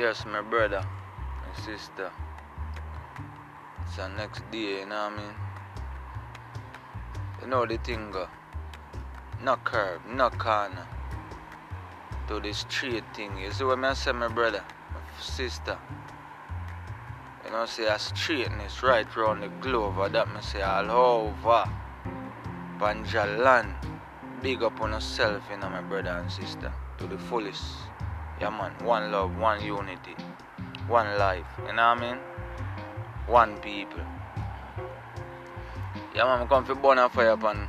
Yes, my brother, my sister. It's the next day, you know what I mean? You know the thing go. No curb, no corner. To the straight thing. You see what I say, my brother, my sister? You know, say a straightness right round the globe. That me say all over. Banjalan. Big up on yourself, you know, my brother and sister. To the fullest. Yeah, man. One love, one unity, one life. You know what I mean? One people. Yeah, man. I come for burn a fire upon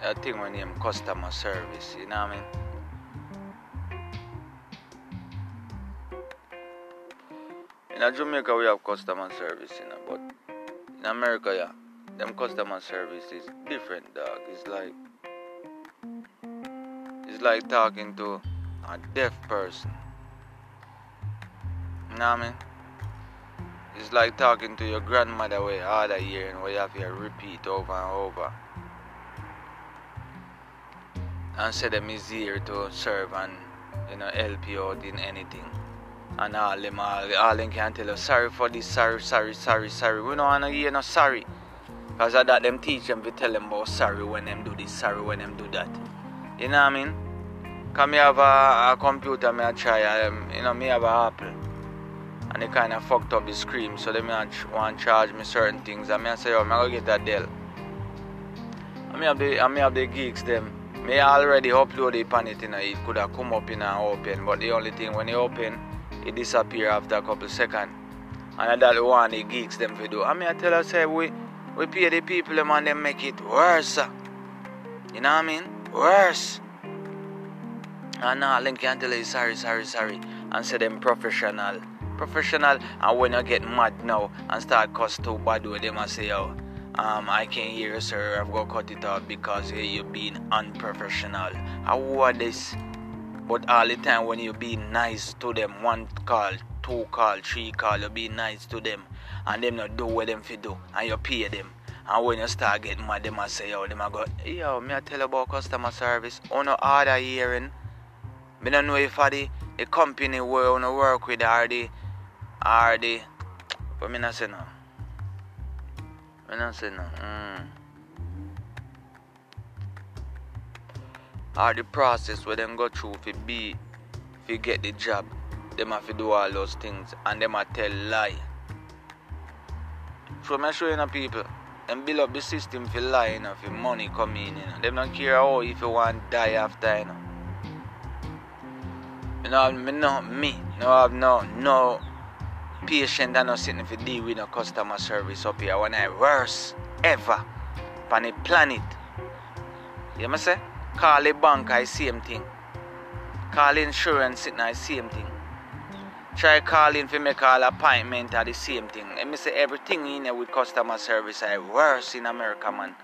a thing when name customer service. You know what I mean? In Jamaica, we have customer service, you know, but in America, yeah, them customer service is different, dog. It's like it's like talking to a deaf person. You know what I mean? It's like talking to your grandmother way all the year and you have to repeat over and over. And say them is here to serve and you know help you out in anything. And all them all, all them can tell you sorry for this, sorry, sorry, sorry, sorry. We don't wanna hear no sorry. Cause of that them teach them to tell them about sorry when them do this, sorry when them do that. You know what I mean? Come me have a, a computer me I try um, you know me have a Apple and it kind of fucked up the screen. So they may want to charge me certain things. I say, oh, I'm going to get that Dell. I me have the, and me have the geeks them. Me already upload it on it, you know, it could have come up in and open. But the only thing, when it open, it disappear after a couple seconds. And that's one the geeks them to do. I me I tell her, say, we, we pay the people them and they make it worse. You know what I mean? Worse. And uh, now Link can tell you sorry, sorry, sorry. And say them professional professional and when you get mad now and start cuss too bad with them and say oh um, I can't hear you sir. I've got to cut it out because hey, you're being unprofessional. I want this? But all the time when you be nice to them one call two call three call you be nice to them and them not do what them fi do and you pay them. And when you start getting mad them I say yo them I go yo me I tell about customer service. On no order hearing. Me don't know if I the, the company where you work with are the the but me not say no. Me not say no. Mm. Are the process where them go through fi be fi get the job. Them have to do all those things and them a tell lie. So me show you know people. Them build up the system for lie, you know, for money come in, you know. Them don't care how if you want die after, you know. You know, me no me, no have no no patient and not sitting for deal with no customer service up here when I worst ever on the planet. You me say? Call the bank I same thing. Call insurance sitting I same thing. Try calling for make all appointment are the same thing. Let me say everything in here with customer service I worse in America man.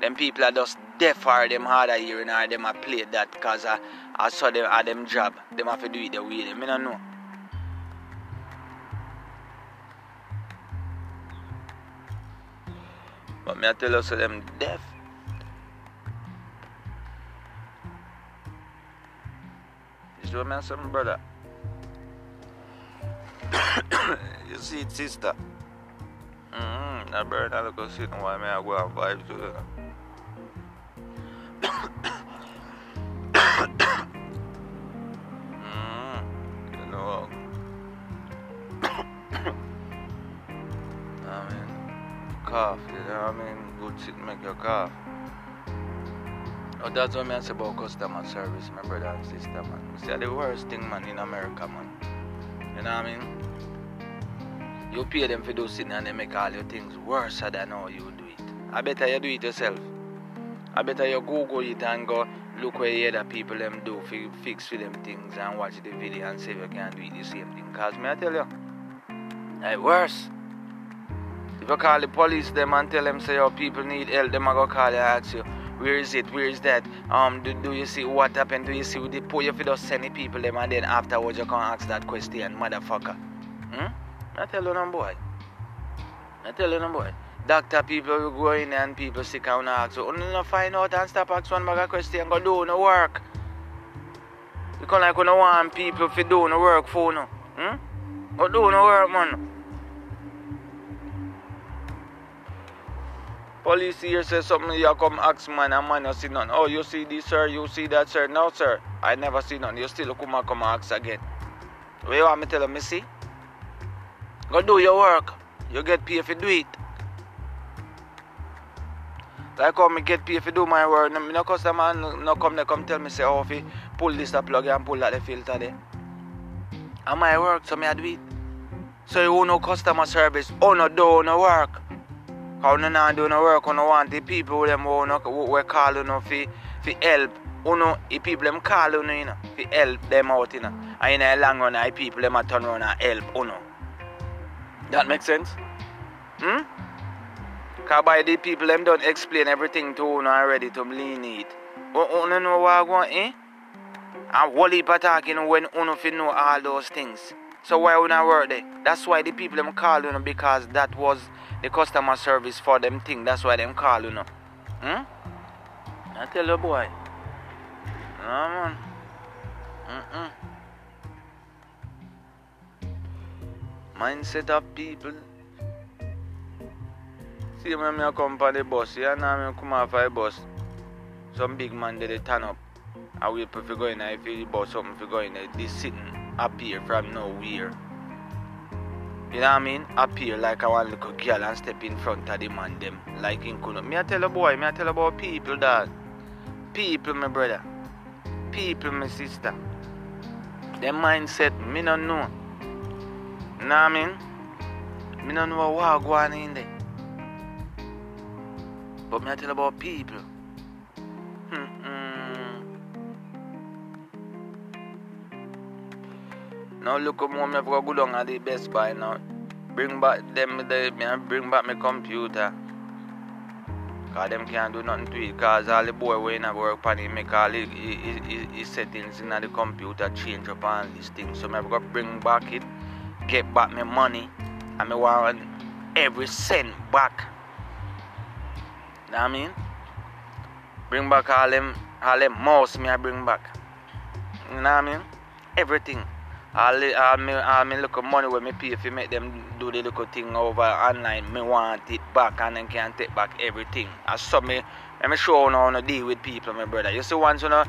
Them people are just deaf or them harder hearing or them a play that cause I, I saw them at them job. Them have to do it the way them. I don't know. Me I tell you so them deaf. You see what me I say, my brother? you see it, sister? Mm-hmm. That bird I look sitting while me I go and vibe to it. Cough, you know what I mean? Good shit make you cough. Oh, that's what I say about customer service, my brother and sister, man. See, the worst thing, man, in America, man. You know what I mean? You pay them for do something and they make all your things worse than how you do it. I better you do it yourself. I better you Google it and go look where the other people them do fi fix for them things and watch the video and see if you can do it the same thing. Cause me I tell you, it's worse. If you call the police them and tell them say your people need help, them I go call you ask you, where is it, where is that? Um do, do you see what happened? Do you see the poor you just send the people them and then afterwards you can ask that question, motherfucker. Hmm? I tell you no boy. I tell you no boy. Doctor people go in and people sick and ask so only no find out and stop ask one bag question go do no work. You can like when want people to do no work for no. Hmm? Go do no work, man. Police here says something, you come ask man, and man, you see none. Oh, you see this, sir, you see that, sir. No, sir, I never see none. You still come and come ask again. What you want me tell you, me see? Go do your work. You get paid if you do it. Like how me get paid if you do my work. No customer no come there come tell me say, oh, you pull this the plug and pull that the filter there. And my work, so me I do it. So you no customer service, oh no do no work. How no not do no work, no want the people them who no we call you know for for help. Uno, the people them call you know, you know for help them out, you know. And in a long run, the people them a turn around and help, uno. That makes sense? Hmm? Cause by the people them don't explain everything to you already to lean it. Uno know what I want, eh? And whole heap of talking when uno fi know all those things. So why would not work there? That's why the people them call you know because that was the customer service for them thing. That's why them call you know. Hmm? I tell you boy. No man. Mm-mm. Mindset of people. See when me come on the bus, yeah, now me come off the bus. Some big man they, they turn up. I wait for go in if the bus something for go in there. This sitting appear from nowhere. You know what I mean? Appear like I want little girl and step in front of the man them. Like in Kuno. Me I tell a boy, me I tell about people that. People, my brother. People, my sister. Their mindset, me no know. You know what I mean? Me no know what go on in there. But me I tell about people. Now look how me have to go at the Best Buy now. Bring back them the me bring back my computer. Cause them can't do nothing to it. Cause all the boy when I work on it make all his, his, his settings in the computer change up all these things. So have got to bring back it, get back my money, and me want every cent back. Know what I mean? Bring back all them all them mouse me I bring back. You know what I mean? Everything. The, all, me, little money when me pay if you make them do the little thing over online, me want it back and then can take back everything. I saw me, let me show you how to deal with people, my brother. You see once you know,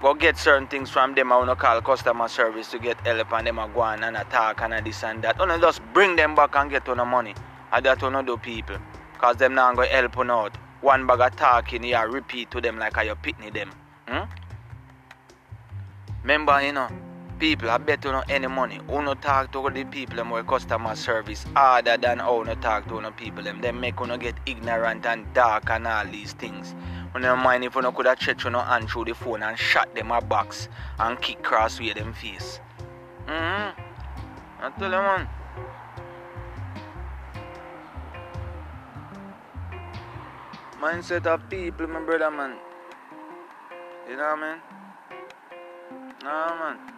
go get certain things from them, I want to call customer service to get help and them a go on and attack and this and that. You just bring them back and get on the money. And that you know do people. Cause them going to help you out. One bag of talking, you repeat to them like how you pitney them. Hmm? Remember, you know, people, I bet you any money. Who no talk to the people them with customer service harder than how no talk to the people them. They make you get ignorant and dark and all these things. When you mind if you no could have checked you no hand through the phone and shot them a box and kick cross with them face. Mm-hmm. I tell you man. Mindset of people, my brother man. You know what I mean? Nah man.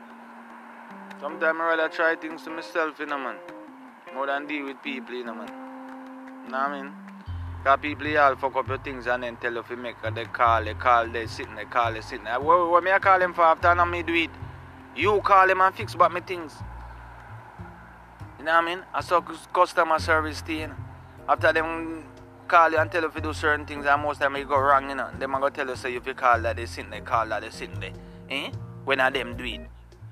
Sometimes I rather try things to myself, you know, man. More than deal with people, you know, man. You know what I mean? Because people here all fuck up your things and then tell you you make they call, they call, they sitting, they call, they sitting. What, what me I call them for after and me do it? You call them and fix back me things. You know what I mean? I saw customer service thing. After them call you and tell you you do certain things and most time you go wrong, you know. Them I go tell you say if you call that they sitting, they call that they sitting there. Eh? When I them do it.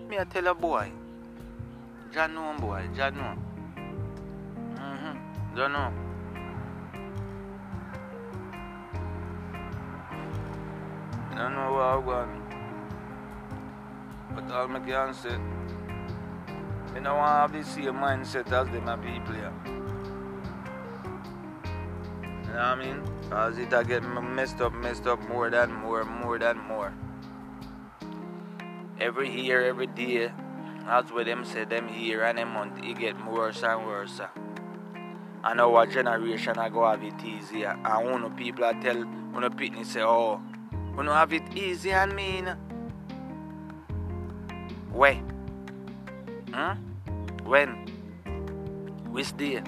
Me I tell a boy. John know boy, John know. Mm-hmm. Don't know. Don't know what I'm going. But all I can say, I don't want to have the same mindset as them people here. You know what I mean? Because it get messed up, messed up more than more, more than more every year, every day, that's what them say, them year and them month, it get worse and worse. And our generation I go have it easier. And one people I tell, when people say, oh, we don't have it easy and mean. Hmm? When? Huh? When? Stay.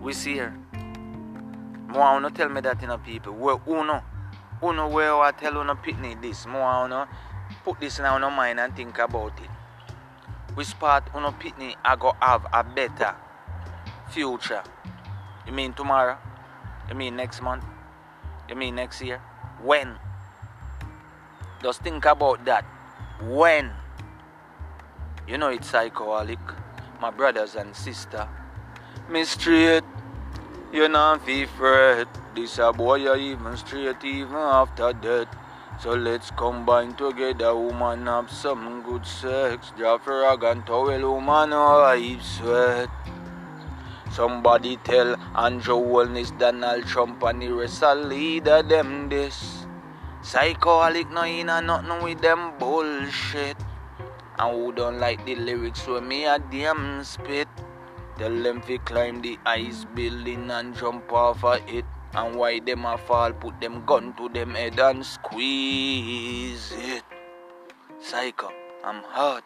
We see her. More wanna tell me that you know, people. Where uno, uno where I tell uno pitney this. More wanna put this now in our mind and think about it. which part uno pitney I go have a better future. You mean tomorrow? You mean next month? You mean next year? When? Just think about that. When? You know it's psychoholic. My brothers and sister. Me straight. You know fi fret. This a boy you even straight even after death. So let's combine together, woman, have some good sex. A and towel, woman, wipe sweat. Somebody tell Andrew Holness, Donald Trump, and the rest of leader them this. Psychoholic no in nothing with them bullshit. And who don't like the lyrics when me a damn spit. Tell them fi climb the ice building and jump off of it. And why them a fall, put them gun to them head and squeeze it. Psycho, I'm hot.